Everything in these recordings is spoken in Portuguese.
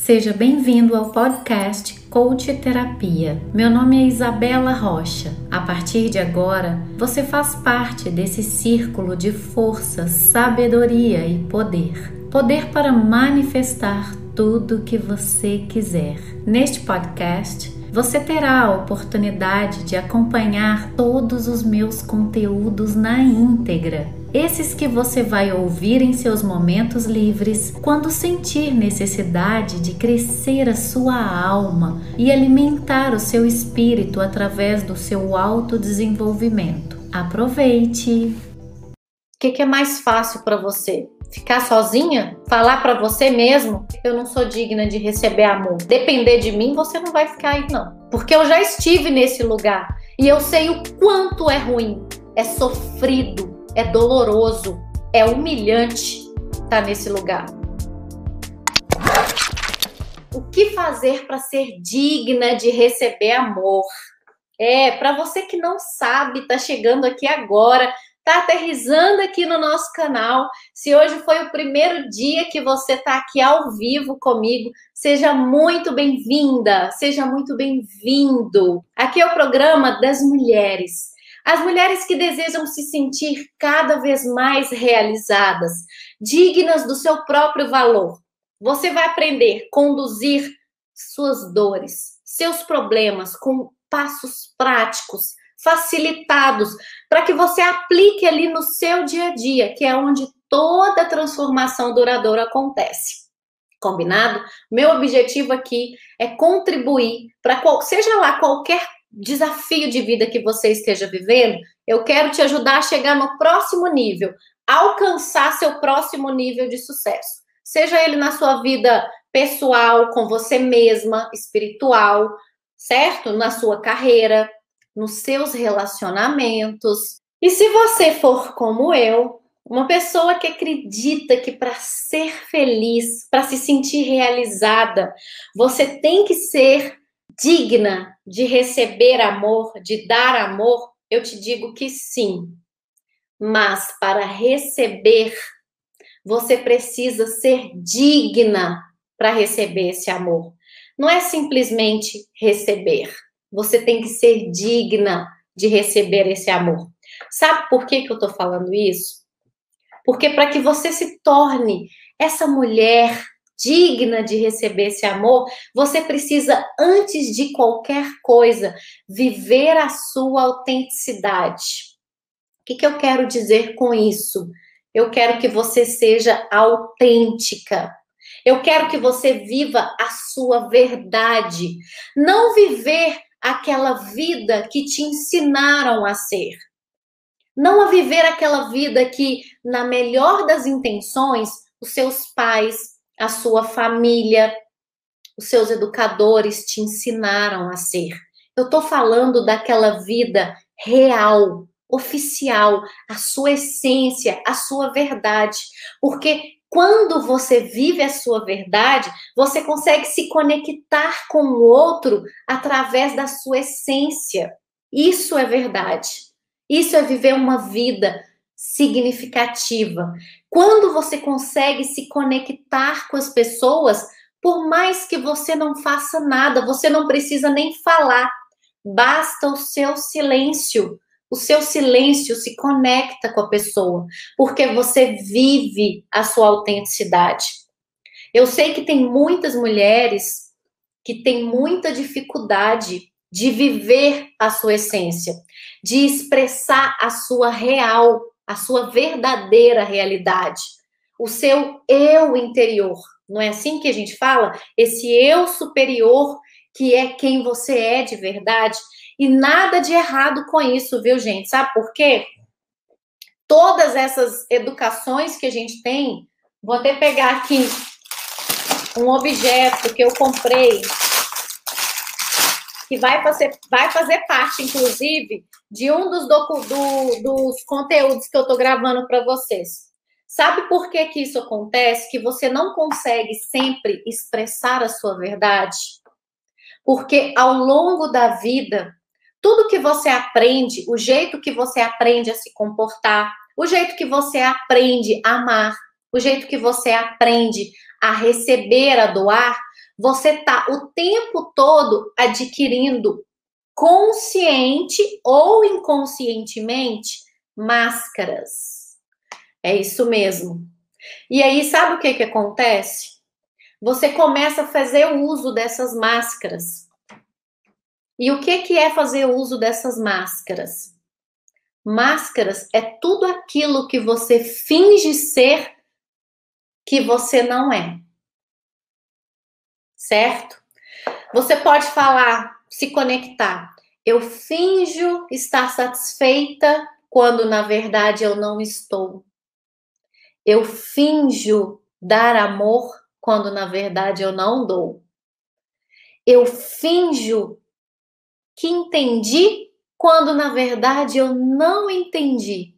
Seja bem-vindo ao podcast Coach Terapia. Meu nome é Isabela Rocha. A partir de agora, você faz parte desse círculo de força, sabedoria e poder. Poder para manifestar tudo o que você quiser. Neste podcast, você terá a oportunidade de acompanhar todos os meus conteúdos na íntegra. Esses que você vai ouvir em seus momentos livres, quando sentir necessidade de crescer a sua alma e alimentar o seu espírito através do seu autodesenvolvimento. Aproveite! O que, que é mais fácil para você? Ficar sozinha? Falar para você mesmo? Eu não sou digna de receber amor. Depender de mim, você não vai ficar aí, não. Porque eu já estive nesse lugar e eu sei o quanto é ruim, é sofrido, é doloroso, é humilhante estar tá nesse lugar. O que fazer para ser digna de receber amor? É, para você que não sabe, tá chegando aqui agora, está aterrizando aqui no nosso canal. Se hoje foi o primeiro dia que você está aqui ao vivo comigo, seja muito bem-vinda, seja muito bem-vindo. Aqui é o programa das mulheres. As mulheres que desejam se sentir cada vez mais realizadas, dignas do seu próprio valor. Você vai aprender a conduzir suas dores, seus problemas com passos práticos facilitados para que você aplique ali no seu dia a dia, que é onde toda transformação duradoura acontece. Combinado? Meu objetivo aqui é contribuir para seja lá qualquer desafio de vida que você esteja vivendo, eu quero te ajudar a chegar no próximo nível, alcançar seu próximo nível de sucesso. Seja ele na sua vida pessoal, com você mesma, espiritual, certo? Na sua carreira, nos seus relacionamentos. E se você for como eu, uma pessoa que acredita que para ser feliz, para se sentir realizada, você tem que ser digna de receber amor, de dar amor, eu te digo que sim. Mas para receber, você precisa ser digna para receber esse amor. Não é simplesmente receber. Você tem que ser digna de receber esse amor. Sabe por que, que eu estou falando isso? Porque para que você se torne essa mulher digna de receber esse amor, você precisa, antes de qualquer coisa, viver a sua autenticidade. O que, que eu quero dizer com isso? Eu quero que você seja autêntica. Eu quero que você viva a sua verdade. Não viver aquela vida que te ensinaram a ser. Não a viver aquela vida que, na melhor das intenções, os seus pais, a sua família, os seus educadores te ensinaram a ser. Eu estou falando daquela vida real, oficial, a sua essência, a sua verdade. Porque quando você vive a sua verdade, você consegue se conectar com o outro através da sua essência. Isso é verdade. Isso é viver uma vida significativa. Quando você consegue se conectar com as pessoas, por mais que você não faça nada, você não precisa nem falar, basta o seu silêncio o seu silêncio se conecta com a pessoa, porque você vive a sua autenticidade. Eu sei que tem muitas mulheres que têm muita dificuldade de viver a sua essência, de expressar a sua real, a sua verdadeira realidade, o seu eu interior. Não é assim que a gente fala? Esse eu superior que é quem você é de verdade. E nada de errado com isso, viu, gente? Sabe por quê? Todas essas educações que a gente tem, vou até pegar aqui um objeto que eu comprei, que vai fazer, vai fazer parte, inclusive, de um dos, do, dos conteúdos que eu estou gravando para vocês. Sabe por que, que isso acontece? Que você não consegue sempre expressar a sua verdade? Porque ao longo da vida, tudo que você aprende, o jeito que você aprende a se comportar, o jeito que você aprende a amar, o jeito que você aprende a receber, a doar, você está o tempo todo adquirindo consciente ou inconscientemente máscaras. É isso mesmo. E aí, sabe o que, que acontece? Você começa a fazer uso dessas máscaras. E o que, que é fazer uso dessas máscaras? Máscaras é tudo aquilo que você finge ser que você não é. Certo? Você pode falar, se conectar. Eu finjo estar satisfeita quando na verdade eu não estou. Eu finjo dar amor quando na verdade eu não dou. Eu finjo que entendi quando na verdade eu não entendi.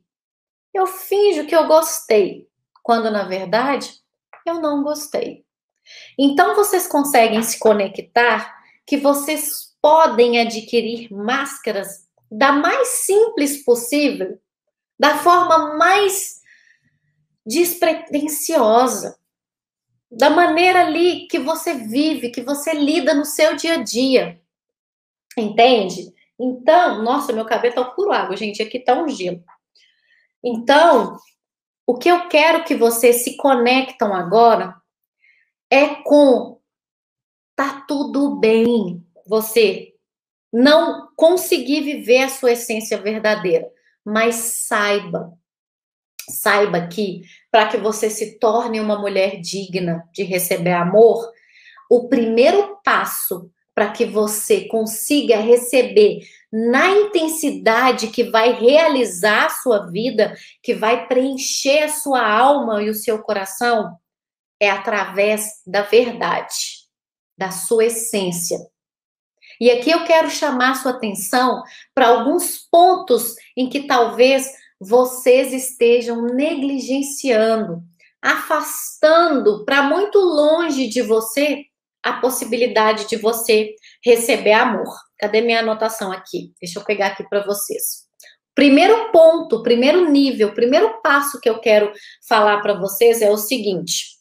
Eu finjo que eu gostei quando na verdade eu não gostei. Então vocês conseguem se conectar que vocês podem adquirir máscaras da mais simples possível, da forma mais despretensiosa, da maneira ali que você vive, que você lida no seu dia a dia. Entende? Então, nossa, meu cabelo tá puro água, gente, aqui tá um gelo. Então, o que eu quero que vocês se conectam agora é com. Tá tudo bem. Você não conseguir viver a sua essência verdadeira, mas saiba, saiba que para que você se torne uma mulher digna de receber amor, o primeiro passo para que você consiga receber na intensidade que vai realizar a sua vida, que vai preencher a sua alma e o seu coração, é através da verdade, da sua essência. E aqui eu quero chamar sua atenção para alguns pontos em que talvez vocês estejam negligenciando, afastando para muito longe de você a possibilidade de você receber amor. Cadê minha anotação aqui? Deixa eu pegar aqui para vocês. Primeiro ponto, primeiro nível, primeiro passo que eu quero falar para vocês é o seguinte: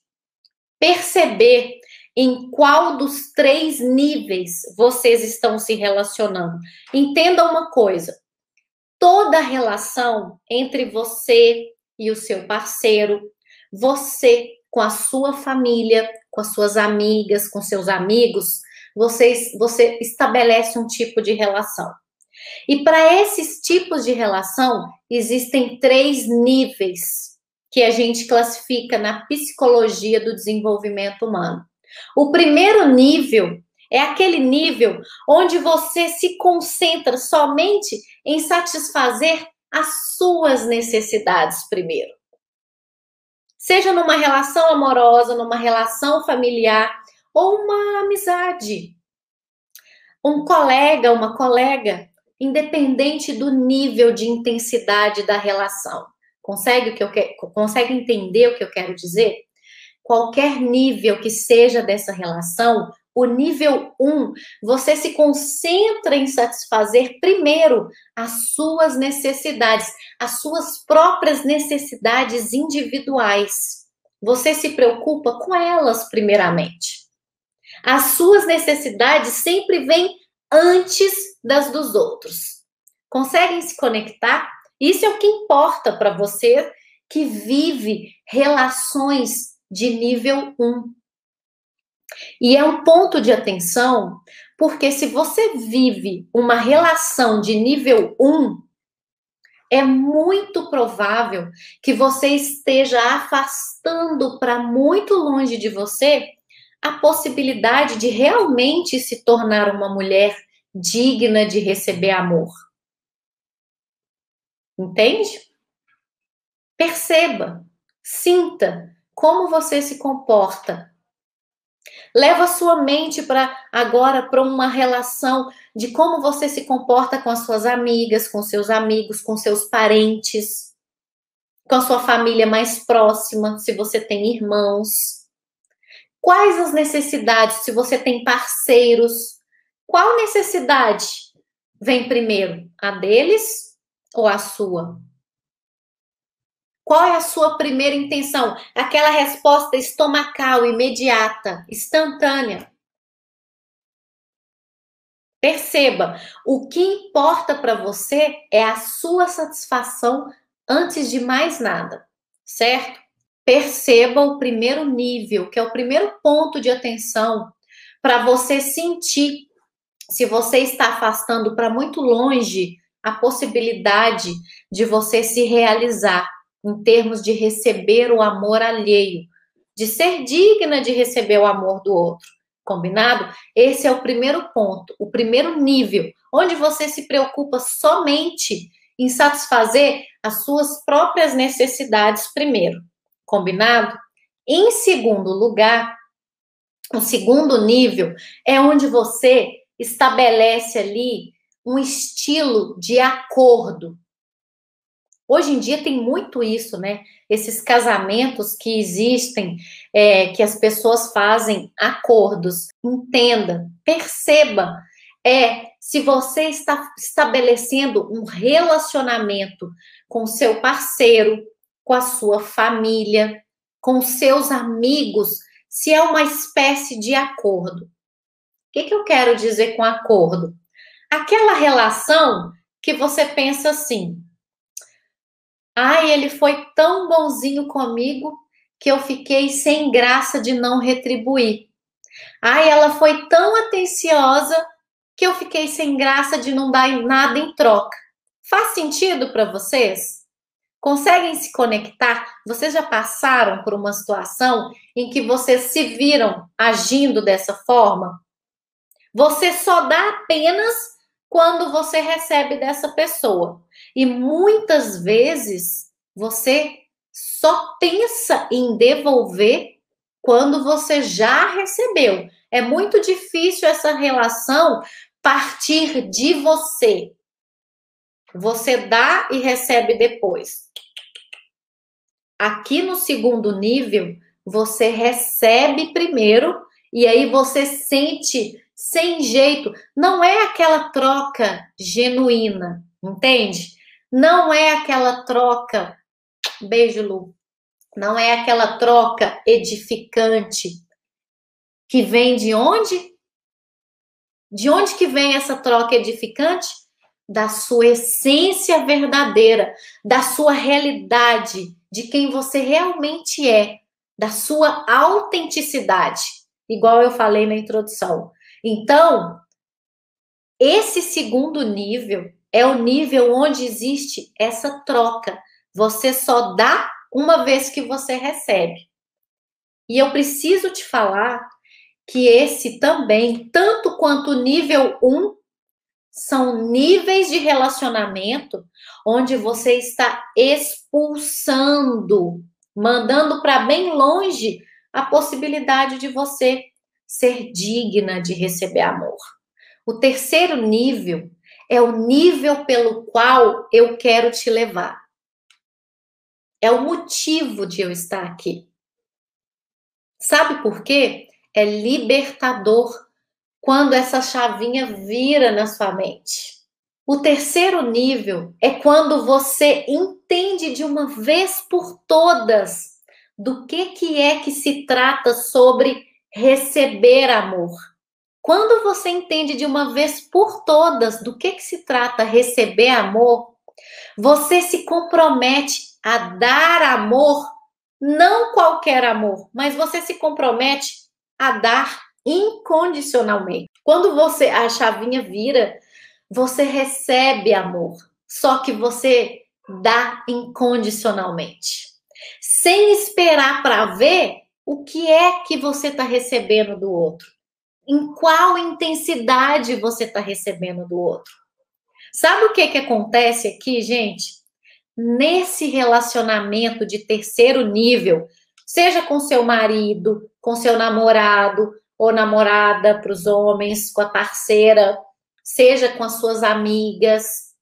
perceber em qual dos três níveis vocês estão se relacionando. Entenda uma coisa: toda relação entre você e o seu parceiro, você com a sua família, com as suas amigas, com seus amigos, você, você estabelece um tipo de relação. E para esses tipos de relação, existem três níveis que a gente classifica na psicologia do desenvolvimento humano. O primeiro nível é aquele nível onde você se concentra somente em satisfazer as suas necessidades primeiro. Seja numa relação amorosa, numa relação familiar ou uma amizade. Um colega, uma colega, independente do nível de intensidade da relação. Consegue o que eu consegue entender o que eu quero dizer? Qualquer nível que seja dessa relação, o nível 1, um, você se concentra em satisfazer primeiro as suas necessidades, as suas próprias necessidades individuais. Você se preocupa com elas primeiramente. As suas necessidades sempre vêm antes das dos outros. Conseguem se conectar? Isso é o que importa para você que vive relações de nível 1. E é um ponto de atenção, porque se você vive uma relação de nível 1, é muito provável que você esteja afastando para muito longe de você a possibilidade de realmente se tornar uma mulher digna de receber amor. Entende? Perceba, sinta como você se comporta. Leva sua mente para agora para uma relação de como você se comporta com as suas amigas, com seus amigos, com seus parentes, com a sua família mais próxima, se você tem irmãos. Quais as necessidades, se você tem parceiros? Qual necessidade vem primeiro? A deles ou a sua? Qual é a sua primeira intenção? Aquela resposta estomacal, imediata, instantânea. Perceba, o que importa para você é a sua satisfação antes de mais nada, certo? Perceba o primeiro nível, que é o primeiro ponto de atenção para você sentir se você está afastando para muito longe a possibilidade de você se realizar em termos de receber o amor alheio, de ser digna de receber o amor do outro. Combinado? Esse é o primeiro ponto, o primeiro nível, onde você se preocupa somente em satisfazer as suas próprias necessidades primeiro. Combinado? Em segundo lugar, o segundo nível é onde você estabelece ali um estilo de acordo. Hoje em dia tem muito isso, né? Esses casamentos que existem, é, que as pessoas fazem acordos. Entenda, perceba, é se você está estabelecendo um relacionamento com seu parceiro, com a sua família, com seus amigos, se é uma espécie de acordo. O que, que eu quero dizer com acordo? Aquela relação que você pensa assim: ai, ele foi tão bonzinho comigo que eu fiquei sem graça de não retribuir. Ai, ela foi tão atenciosa que eu fiquei sem graça de não dar nada em troca. Faz sentido para vocês? Conseguem se conectar? Vocês já passaram por uma situação em que vocês se viram agindo dessa forma? Você só dá apenas quando você recebe dessa pessoa. E muitas vezes você só pensa em devolver quando você já recebeu. É muito difícil essa relação partir de você. Você dá e recebe depois. Aqui no segundo nível, você recebe primeiro e aí você sente sem jeito. Não é aquela troca genuína, entende? Não é aquela troca. Beijo, Lu. Não é aquela troca edificante que vem de onde? De onde que vem essa troca edificante? Da sua essência verdadeira, da sua realidade, de quem você realmente é, da sua autenticidade, igual eu falei na introdução. Então, esse segundo nível é o nível onde existe essa troca. Você só dá uma vez que você recebe. E eu preciso te falar que esse também, tanto quanto o nível 1, são níveis de relacionamento onde você está expulsando, mandando para bem longe a possibilidade de você ser digna de receber amor. O terceiro nível é o nível pelo qual eu quero te levar. É o motivo de eu estar aqui. Sabe por quê? É libertador quando essa chavinha vira na sua mente. O terceiro nível é quando você entende de uma vez por todas do que que é que se trata sobre receber amor. Quando você entende de uma vez por todas do que que se trata receber amor, você se compromete a dar amor, não qualquer amor, mas você se compromete a dar incondicionalmente. Quando você a chavinha vira, você recebe amor, só que você dá incondicionalmente. Sem esperar para ver o que é que você está recebendo do outro. Em qual intensidade você está recebendo do outro. Sabe o que, que acontece aqui, gente? nesse relacionamento de terceiro nível, seja com seu marido, com seu namorado ou namorada para os homens, com a parceira, seja com as suas amigas,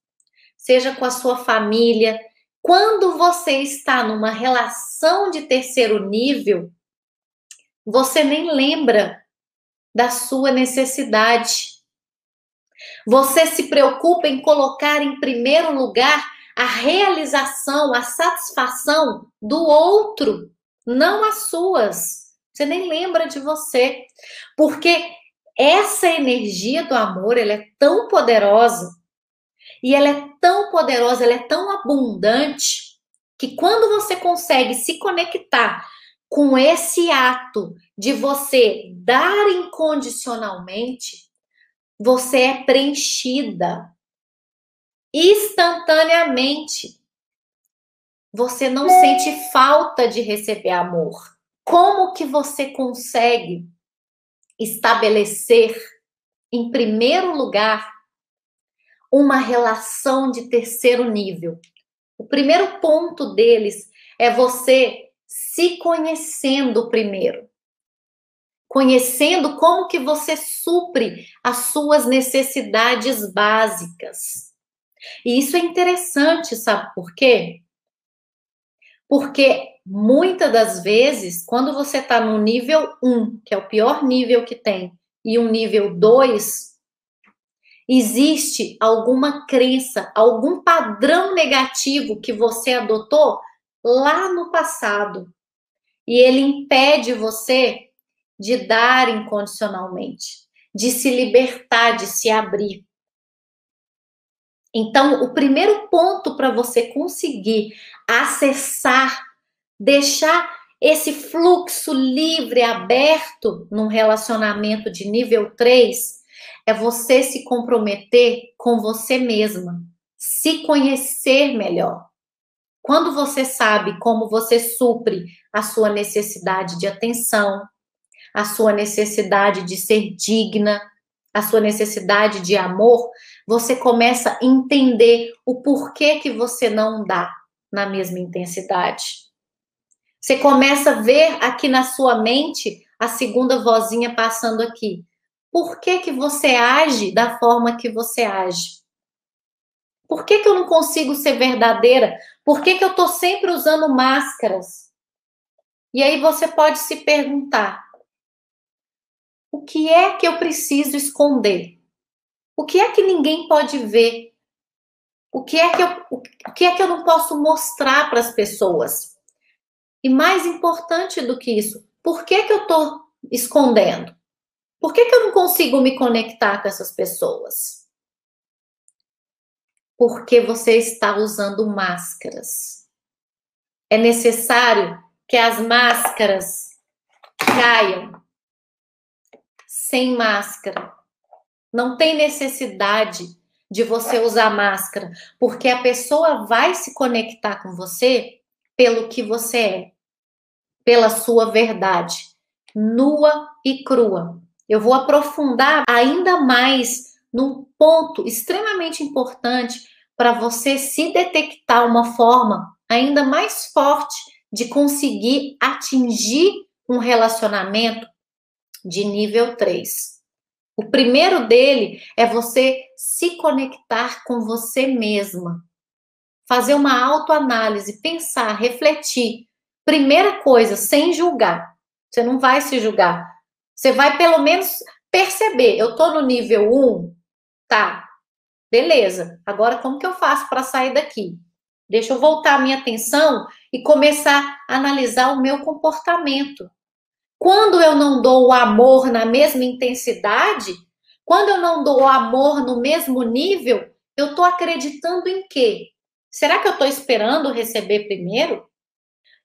seja com a sua família. Quando você está numa relação de terceiro nível, você nem lembra da sua necessidade. Você se preocupa em colocar em primeiro lugar a realização, a satisfação do outro, não as suas. Você nem lembra de você, porque essa energia do amor, ela é tão poderosa e ela é tão poderosa, ela é tão abundante que quando você consegue se conectar com esse ato de você dar incondicionalmente, você é preenchida instantaneamente. Você não sente falta de receber amor. Como que você consegue estabelecer, em primeiro lugar, uma relação de terceiro nível? O primeiro ponto deles é você se conhecendo primeiro. Conhecendo como que você supre as suas necessidades básicas. E isso é interessante, sabe por quê? Porque muitas das vezes, quando você está no nível 1, que é o pior nível que tem, e um nível 2, existe alguma crença, algum padrão negativo que você adotou lá no passado. E ele impede você de dar incondicionalmente, de se libertar, de se abrir. Então, o primeiro ponto para você conseguir acessar, deixar esse fluxo livre, aberto num relacionamento de nível 3, é você se comprometer com você mesma, se conhecer melhor. Quando você sabe como você supre a sua necessidade de atenção, a sua necessidade de ser digna, a sua necessidade de amor, você começa a entender o porquê que você não dá na mesma intensidade. Você começa a ver aqui na sua mente a segunda vozinha passando aqui. Por que que você age da forma que você age? Por que que eu não consigo ser verdadeira? Por que que eu tô sempre usando máscaras? E aí você pode se perguntar: o que é que eu preciso esconder? O que é que ninguém pode ver? O que é que eu, o que é que eu não posso mostrar para as pessoas? E mais importante do que isso, por que, que eu estou escondendo? Por que, que eu não consigo me conectar com essas pessoas? Porque você está usando máscaras. É necessário que as máscaras caiam sem máscara. Não tem necessidade de você usar máscara, porque a pessoa vai se conectar com você pelo que você é, pela sua verdade, nua e crua. Eu vou aprofundar ainda mais num ponto extremamente importante para você se detectar uma forma ainda mais forte de conseguir atingir um relacionamento de nível 3. O primeiro dele é você se conectar com você mesma. Fazer uma autoanálise, pensar, refletir. Primeira coisa, sem julgar. Você não vai se julgar. Você vai pelo menos perceber. Eu tô no nível 1, tá? Beleza. Agora como que eu faço para sair daqui? Deixa eu voltar a minha atenção e começar a analisar o meu comportamento. Quando eu não dou o amor na mesma intensidade, quando eu não dou o amor no mesmo nível, eu estou acreditando em quê? Será que eu estou esperando receber primeiro?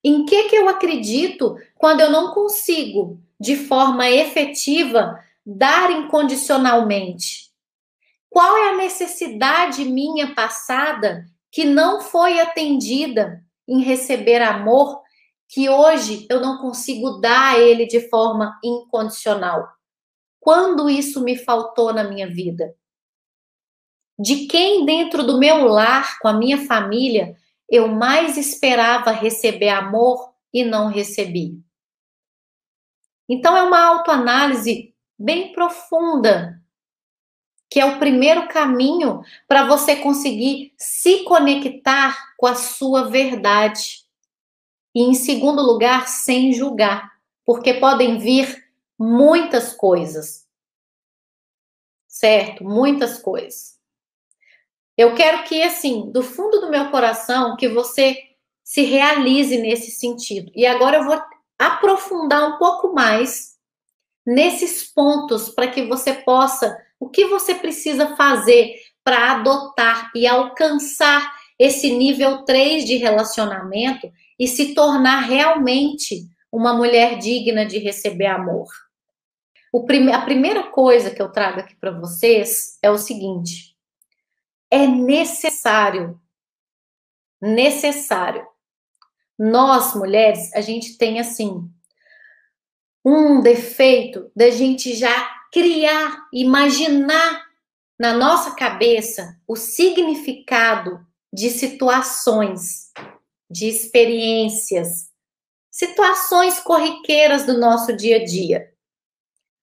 Em que que eu acredito quando eu não consigo, de forma efetiva, dar incondicionalmente? Qual é a necessidade minha passada que não foi atendida em receber amor que hoje eu não consigo dar a ele de forma incondicional? Quando isso me faltou na minha vida? De quem dentro do meu lar, com a minha família, eu mais esperava receber amor e não recebi? Então é uma autoanálise bem profunda, que é o primeiro caminho para você conseguir se conectar com a sua verdade. E em segundo lugar, sem julgar, porque podem vir muitas coisas. Certo? Muitas coisas. Eu quero que, assim, do fundo do meu coração, que você se realize nesse sentido. E agora eu vou aprofundar um pouco mais nesses pontos para que você possa, o que você precisa fazer para adotar e alcançar esse nível 3 de relacionamento e se tornar realmente uma mulher digna de receber amor. Prime a primeira coisa que eu trago aqui para vocês é o seguinte: é necessário, necessário. Nós, mulheres, a gente tem assim um defeito da gente já criar, imaginar na nossa cabeça o significado de situações, de experiências, situações corriqueiras do nosso dia a dia.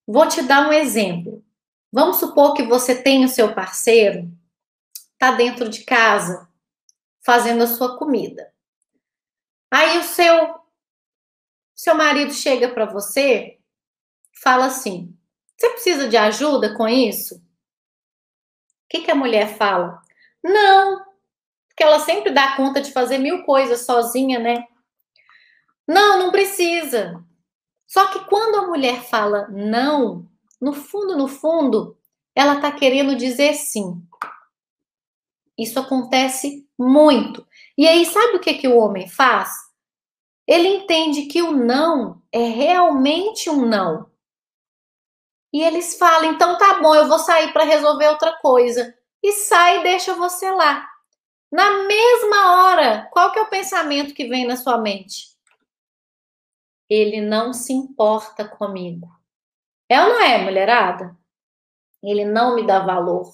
Vou te dar um exemplo. Vamos supor que você tem o seu parceiro, tá dentro de casa, fazendo a sua comida. Aí o seu seu marido chega para você, fala assim: "Você precisa de ajuda com isso?" O que, que a mulher fala? Não, porque ela sempre dá conta de fazer mil coisas sozinha, né? Não, não precisa. Só que quando a mulher fala não, no fundo, no fundo, ela está querendo dizer sim. Isso acontece muito. E aí, sabe o que, que o homem faz? Ele entende que o não é realmente um não. E eles falam: então tá bom, eu vou sair para resolver outra coisa. E sai e deixa você lá. Na mesma hora, qual que é o pensamento que vem na sua mente? ele não se importa comigo. É ou não é, mulherada? Ele não me dá valor.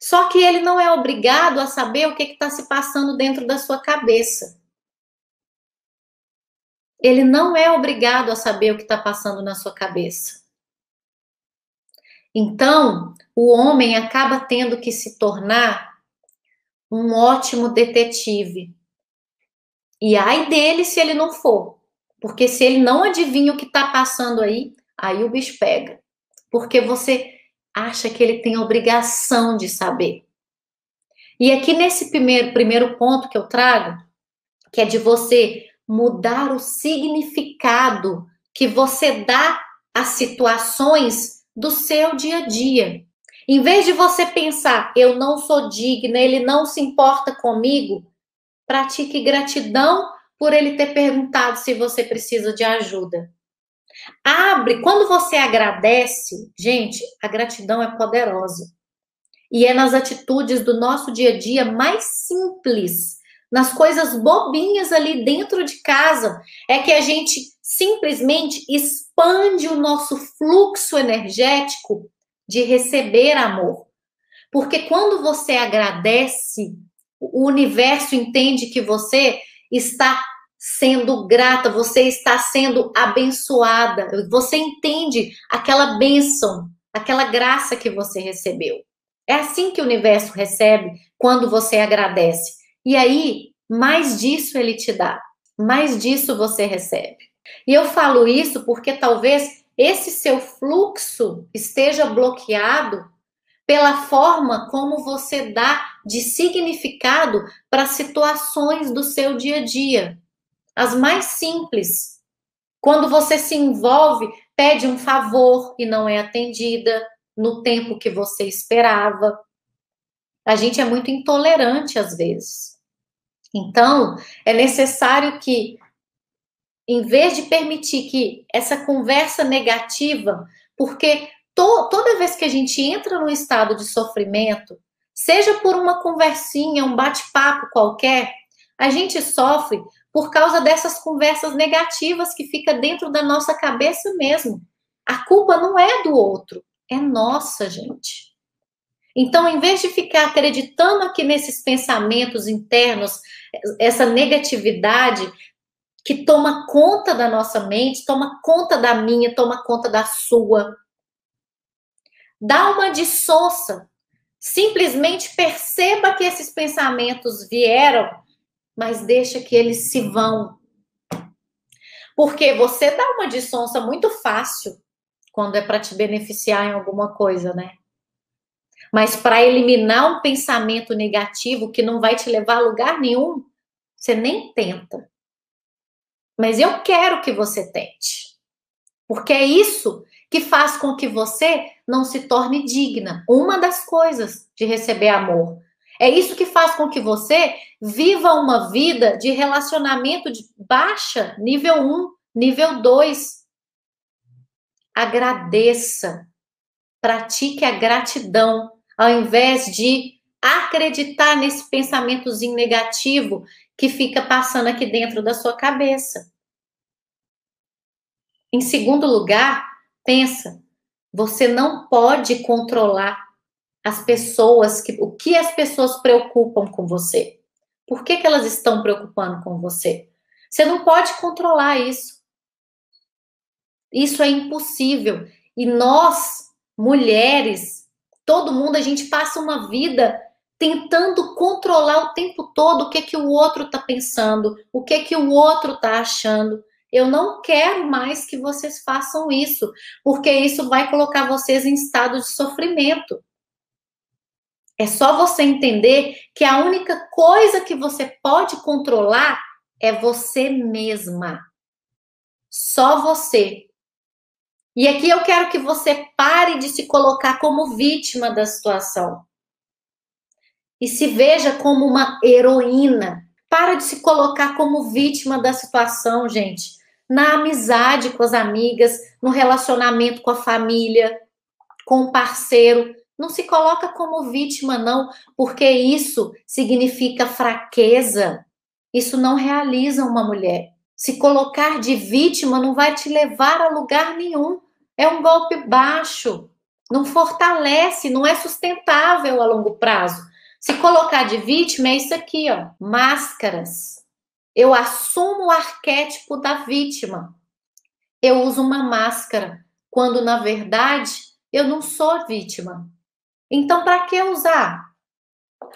Só que ele não é obrigado a saber o que está se passando dentro da sua cabeça. Ele não é obrigado a saber o que está passando na sua cabeça. Então, o homem acaba tendo que se tornar um ótimo detetive e ai dele se ele não for. Porque se ele não adivinha o que está passando aí, aí o bicho pega. Porque você acha que ele tem a obrigação de saber. E aqui nesse primeiro, primeiro ponto que eu trago, que é de você mudar o significado que você dá às situações do seu dia a dia. Em vez de você pensar, eu não sou digna, ele não se importa comigo, pratique gratidão por ele ter perguntado se você precisa de ajuda. Abre, quando você agradece, gente, a gratidão é poderosa. E é nas atitudes do nosso dia a dia mais simples, nas coisas bobinhas ali dentro de casa, é que a gente simplesmente expande o nosso fluxo energético de receber amor. Porque quando você agradece, o universo entende que você está sendo grata, você está sendo abençoada, você entende aquela bênção, aquela graça que você recebeu. É assim que o universo recebe quando você agradece. E aí, mais disso ele te dá, mais disso você recebe. E eu falo isso porque talvez esse seu fluxo esteja bloqueado pela forma como você dá de significado para situações do seu dia a dia. As mais simples. Quando você se envolve, pede um favor e não é atendida no tempo que você esperava. A gente é muito intolerante às vezes. Então, é necessário que, em vez de permitir que essa conversa negativa, porque to, toda vez que a gente entra num estado de sofrimento, seja por uma conversinha, um bate-papo qualquer, a gente sofre por causa dessas conversas negativas que fica dentro da nossa cabeça mesmo. A culpa não é do outro, é nossa, gente. Então, em vez de ficar acreditando aqui nesses pensamentos internos, essa negatividade que toma conta da nossa mente, toma conta da minha, toma conta da sua, Dá uma de sonsa. Simplesmente perceba que esses pensamentos vieram, mas deixa que eles se vão. Porque você dá uma de sonsa muito fácil quando é para te beneficiar em alguma coisa, né? Mas para eliminar um pensamento negativo que não vai te levar a lugar nenhum, você nem tenta. Mas eu quero que você tente. Porque é isso que faz com que você não se torne digna. Uma das coisas de receber amor. É isso que faz com que você viva uma vida de relacionamento de baixa, nível 1, nível 2. Agradeça. Pratique a gratidão, ao invés de acreditar nesse pensamentozinho negativo que fica passando aqui dentro da sua cabeça. Em segundo lugar, pensa, você não pode controlar as pessoas, que, o que as pessoas preocupam com você. Por que, que elas estão preocupando com você? Você não pode controlar isso. Isso é impossível. E nós, mulheres, todo mundo, a gente passa uma vida tentando controlar o tempo todo o que que o outro está pensando, o que que o outro está achando. Eu não quero mais que vocês façam isso, porque isso vai colocar vocês em estado de sofrimento. É só você entender que a única coisa que você pode controlar é você mesma. Só você. E aqui eu quero que você pare de se colocar como vítima da situação. E se veja como uma heroína. Para de se colocar como vítima da situação, gente. Na amizade com as amigas, no relacionamento com a família, com o parceiro. Não se coloca como vítima, não, porque isso significa fraqueza. Isso não realiza uma mulher. Se colocar de vítima não vai te levar a lugar nenhum. É um golpe baixo. Não fortalece, não é sustentável a longo prazo. Se colocar de vítima é isso aqui, ó, máscaras. Eu assumo o arquétipo da vítima. Eu uso uma máscara, quando na verdade eu não sou vítima. Então, para que usar?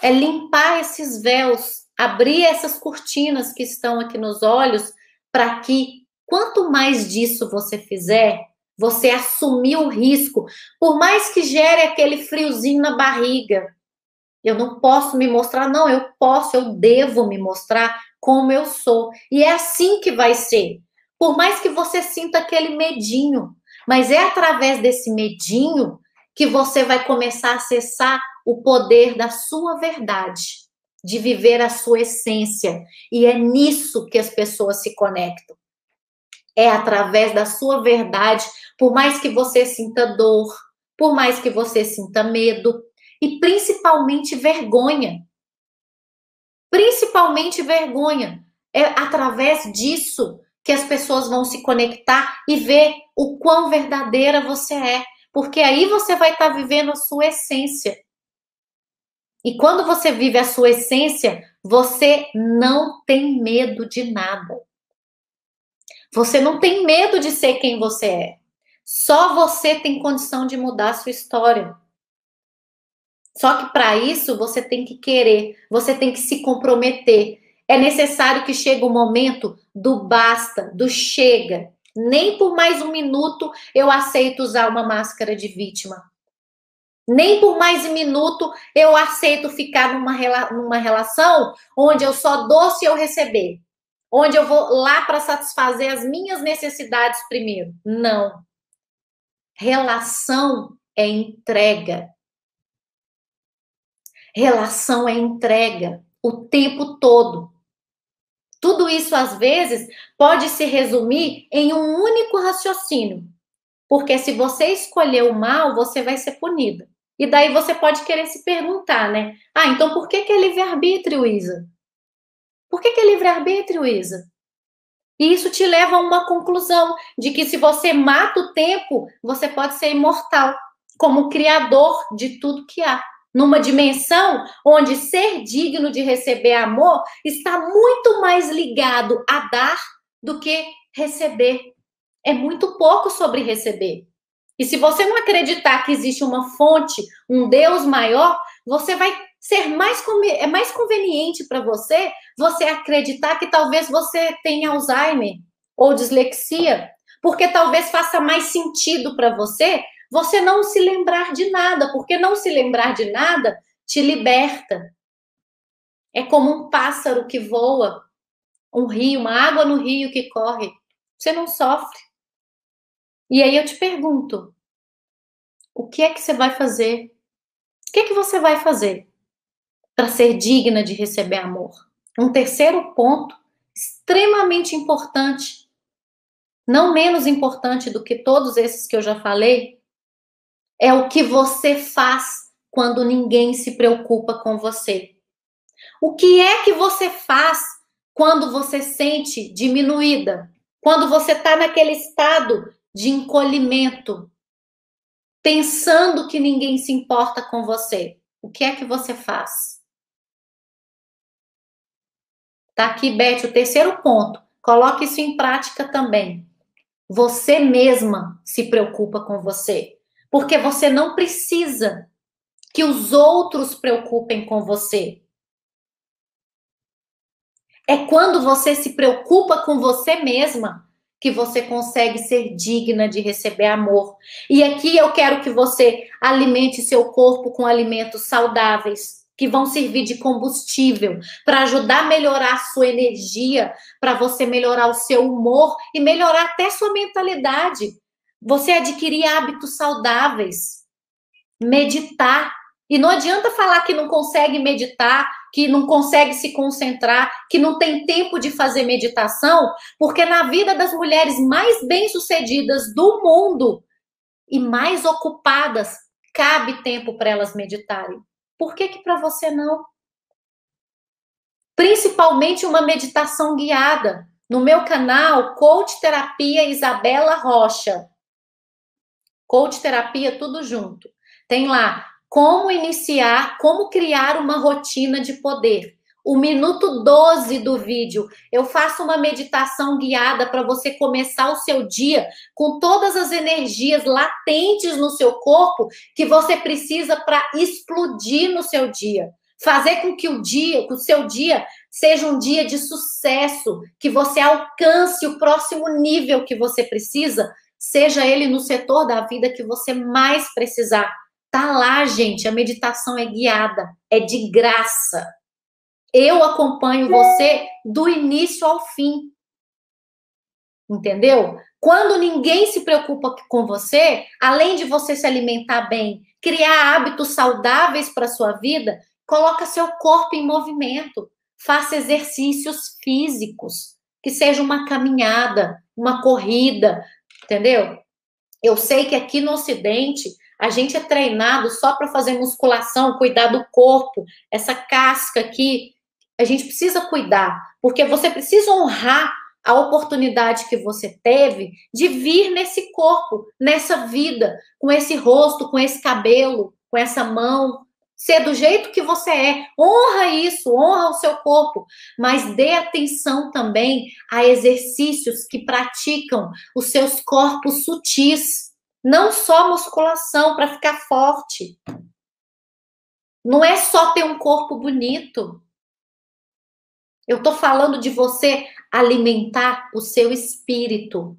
É limpar esses véus, abrir essas cortinas que estão aqui nos olhos, para que quanto mais disso você fizer, você assumir o risco, por mais que gere aquele friozinho na barriga. Eu não posso me mostrar, não, eu posso, eu devo me mostrar como eu sou. E é assim que vai ser. Por mais que você sinta aquele medinho, mas é através desse medinho que você vai começar a acessar o poder da sua verdade, de viver a sua essência. E é nisso que as pessoas se conectam. É através da sua verdade, por mais que você sinta dor, por mais que você sinta medo e principalmente vergonha. Principalmente vergonha. É através disso que as pessoas vão se conectar e ver o quão verdadeira você é porque aí você vai estar tá vivendo a sua essência. E quando você vive a sua essência, você não tem medo de nada. Você não tem medo de ser quem você é. Só você tem condição de mudar a sua história. Só que para isso você tem que querer, você tem que se comprometer. É necessário que chegue o momento do basta, do chega. Nem por mais um minuto eu aceito usar uma máscara de vítima. Nem por mais um minuto eu aceito ficar numa, numa relação onde eu só dou se eu receber. Onde eu vou lá para satisfazer as minhas necessidades primeiro. Não. Relação é entrega. Relação é entrega o tempo todo. Tudo isso, às vezes, pode se resumir em um único raciocínio. Porque se você escolher o mal, você vai ser punida. E daí você pode querer se perguntar, né? Ah, então por que, que é livre-arbítrio, Isa? Por que, que é livre-arbítrio, Isa? E isso te leva a uma conclusão de que se você mata o tempo, você pode ser imortal, como criador de tudo que há numa dimensão onde ser digno de receber amor está muito mais ligado a dar do que receber. É muito pouco sobre receber. E se você não acreditar que existe uma fonte, um Deus maior, você vai ser mais é mais conveniente para você você acreditar que talvez você tenha Alzheimer ou dislexia, porque talvez faça mais sentido para você você não se lembrar de nada, porque não se lembrar de nada te liberta. É como um pássaro que voa, um rio, uma água no rio que corre. Você não sofre. E aí eu te pergunto: o que é que você vai fazer? O que é que você vai fazer para ser digna de receber amor? Um terceiro ponto extremamente importante, não menos importante do que todos esses que eu já falei, é o que você faz quando ninguém se preocupa com você. O que é que você faz quando você sente diminuída? Quando você está naquele estado de encolhimento, pensando que ninguém se importa com você? O que é que você faz? Tá aqui, Beth, o terceiro ponto. Coloque isso em prática também. Você mesma se preocupa com você. Porque você não precisa que os outros preocupem com você. É quando você se preocupa com você mesma que você consegue ser digna de receber amor. E aqui eu quero que você alimente seu corpo com alimentos saudáveis, que vão servir de combustível para ajudar a melhorar a sua energia, para você melhorar o seu humor e melhorar até sua mentalidade. Você adquirir hábitos saudáveis, meditar. E não adianta falar que não consegue meditar, que não consegue se concentrar, que não tem tempo de fazer meditação, porque na vida das mulheres mais bem-sucedidas do mundo e mais ocupadas, cabe tempo para elas meditarem. Por que que para você não? Principalmente uma meditação guiada. No meu canal, Coach Terapia Isabela Rocha. Coach Terapia tudo junto. Tem lá como iniciar, como criar uma rotina de poder. O minuto 12 do vídeo, eu faço uma meditação guiada para você começar o seu dia com todas as energias latentes no seu corpo que você precisa para explodir no seu dia. Fazer com que o dia, o seu dia seja um dia de sucesso, que você alcance o próximo nível que você precisa, seja ele no setor da vida que você mais precisar Tá lá, gente, a meditação é guiada, é de graça. Eu acompanho você do início ao fim. Entendeu? Quando ninguém se preocupa com você, além de você se alimentar bem, criar hábitos saudáveis para sua vida, coloca seu corpo em movimento, faça exercícios físicos, que seja uma caminhada, uma corrida, entendeu? Eu sei que aqui no Ocidente a gente é treinado só para fazer musculação, cuidar do corpo, essa casca aqui. A gente precisa cuidar, porque você precisa honrar a oportunidade que você teve de vir nesse corpo, nessa vida, com esse rosto, com esse cabelo, com essa mão, ser do jeito que você é. Honra isso, honra o seu corpo, mas dê atenção também a exercícios que praticam os seus corpos sutis não só musculação para ficar forte. Não é só ter um corpo bonito. Eu estou falando de você alimentar o seu espírito,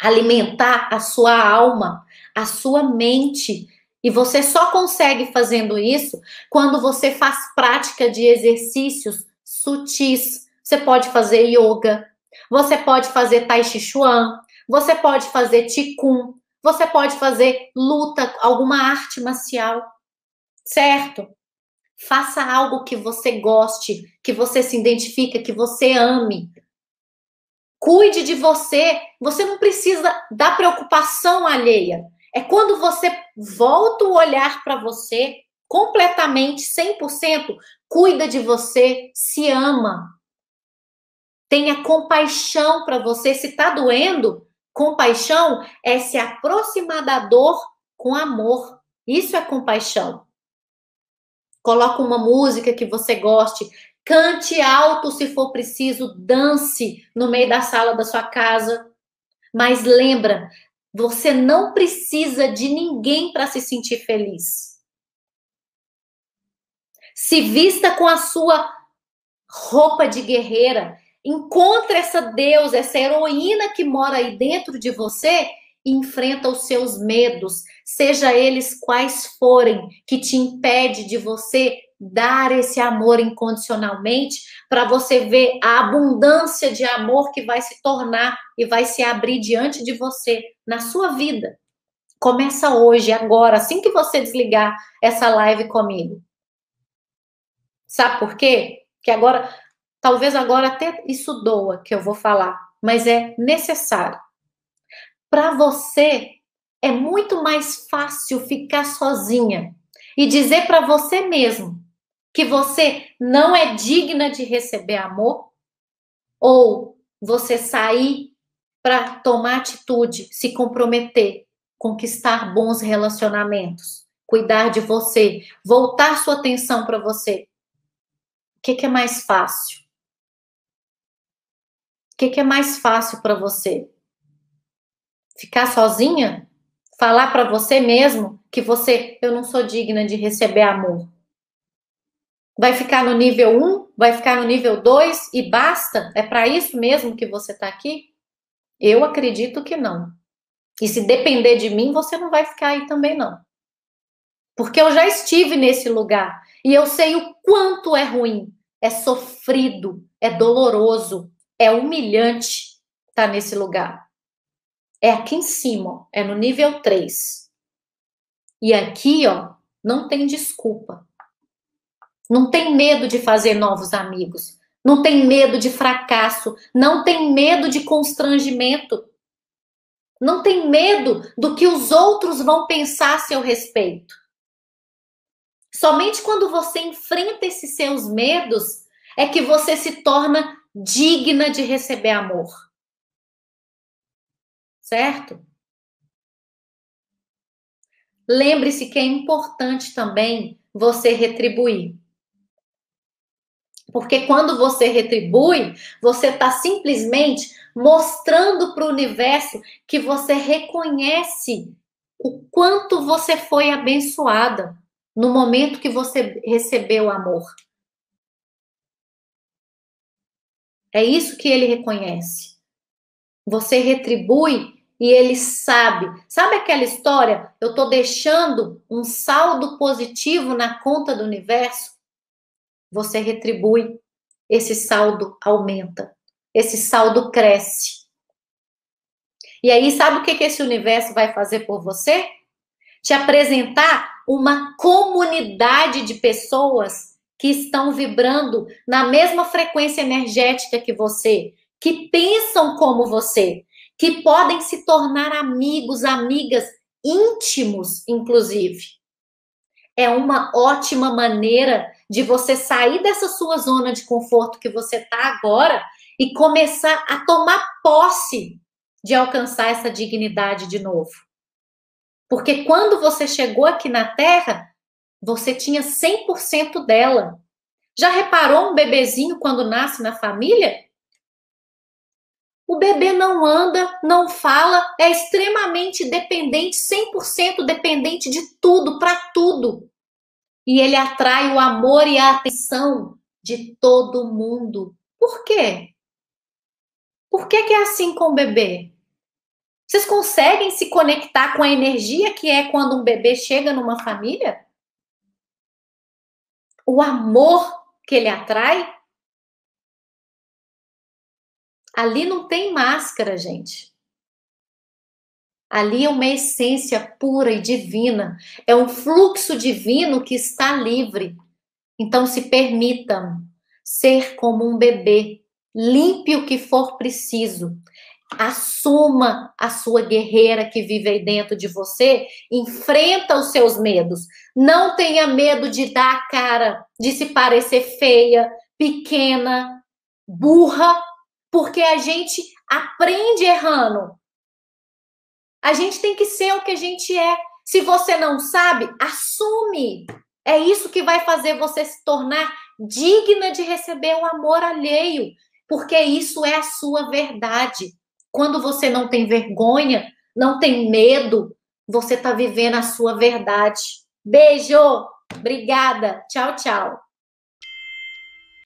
alimentar a sua alma, a sua mente. E você só consegue fazendo isso quando você faz prática de exercícios sutis. Você pode fazer yoga, você pode fazer tai chi chuan, você pode fazer qigong, você pode fazer luta, alguma arte marcial, certo? Faça algo que você goste, que você se identifica, que você ame. Cuide de você. Você não precisa da preocupação alheia. É quando você volta o olhar para você completamente, 100%, cuida de você, se ama. Tenha compaixão para você. Se está doendo, Compaixão é se aproximar da dor com amor. Isso é compaixão. Coloque uma música que você goste, cante alto se for preciso, dance no meio da sala da sua casa. Mas lembra, você não precisa de ninguém para se sentir feliz. Se vista com a sua roupa de guerreira Encontre essa deusa, essa heroína que mora aí dentro de você e enfrenta os seus medos, seja eles quais forem, que te impede de você dar esse amor incondicionalmente, para você ver a abundância de amor que vai se tornar e vai se abrir diante de você na sua vida. Começa hoje, agora, assim que você desligar essa live comigo. Sabe por quê? Que agora, talvez agora até isso doa que eu vou falar, mas é necessário. Para você é muito mais fácil ficar sozinha e dizer para você mesmo que você não é digna de receber amor ou você sair para tomar atitude, se comprometer, conquistar bons relacionamentos, cuidar de você, voltar sua atenção para você. O que, que, é mais fácil? Que, que é mais fácil para você? Ficar sozinha? Falar para você mesmo que você, eu não sou digna de receber amor. Vai ficar no nível 1, vai ficar no nível 2 e basta? É para isso mesmo que você está aqui? Eu acredito que não. E se depender de mim, você não vai ficar aí também, não. Porque eu já estive nesse lugar e eu sei o quanto é ruim, é sofrido, é doloroso, é humilhante estar tá nesse lugar. É aqui em cima, é no nível 3. E aqui, ó, não tem desculpa. Não tem medo de fazer novos amigos. Não tem medo de fracasso. Não tem medo de constrangimento. Não tem medo do que os outros vão pensar a seu respeito. Somente quando você enfrenta esses seus medos é que você se torna digna de receber amor. Certo? Lembre-se que é importante também você retribuir. Porque quando você retribui, você está simplesmente mostrando para o universo que você reconhece o quanto você foi abençoada no momento que você recebeu amor. É isso que ele reconhece. Você retribui e ele sabe. Sabe aquela história? Eu estou deixando um saldo positivo na conta do universo. Você retribui, esse saldo aumenta, esse saldo cresce. E aí, sabe o que, que esse universo vai fazer por você? Te apresentar uma comunidade de pessoas que estão vibrando na mesma frequência energética que você, que pensam como você, que podem se tornar amigos, amigas íntimos, inclusive. É uma ótima maneira de você sair dessa sua zona de conforto que você está agora e começar a tomar posse de alcançar essa dignidade de novo. Porque quando você chegou aqui na Terra, você tinha 100% dela. Já reparou um bebezinho quando nasce na família? O bebê não anda, não fala, é extremamente dependente, 100% dependente de tudo, para tudo. E ele atrai o amor e a atenção de todo mundo. Por quê? Por que, que é assim com o bebê? Vocês conseguem se conectar com a energia que é quando um bebê chega numa família? O amor que ele atrai Ali não tem máscara, gente. Ali é uma essência pura e divina. É um fluxo divino que está livre. Então se permitam ser como um bebê. Limpe o que for preciso. Assuma a sua guerreira que vive aí dentro de você. Enfrenta os seus medos. Não tenha medo de dar a cara, de se parecer feia, pequena, burra porque a gente aprende errando. A gente tem que ser o que a gente é. Se você não sabe, assume. É isso que vai fazer você se tornar digna de receber o amor alheio, porque isso é a sua verdade. Quando você não tem vergonha, não tem medo, você está vivendo a sua verdade. Beijo! Obrigada! Tchau, tchau!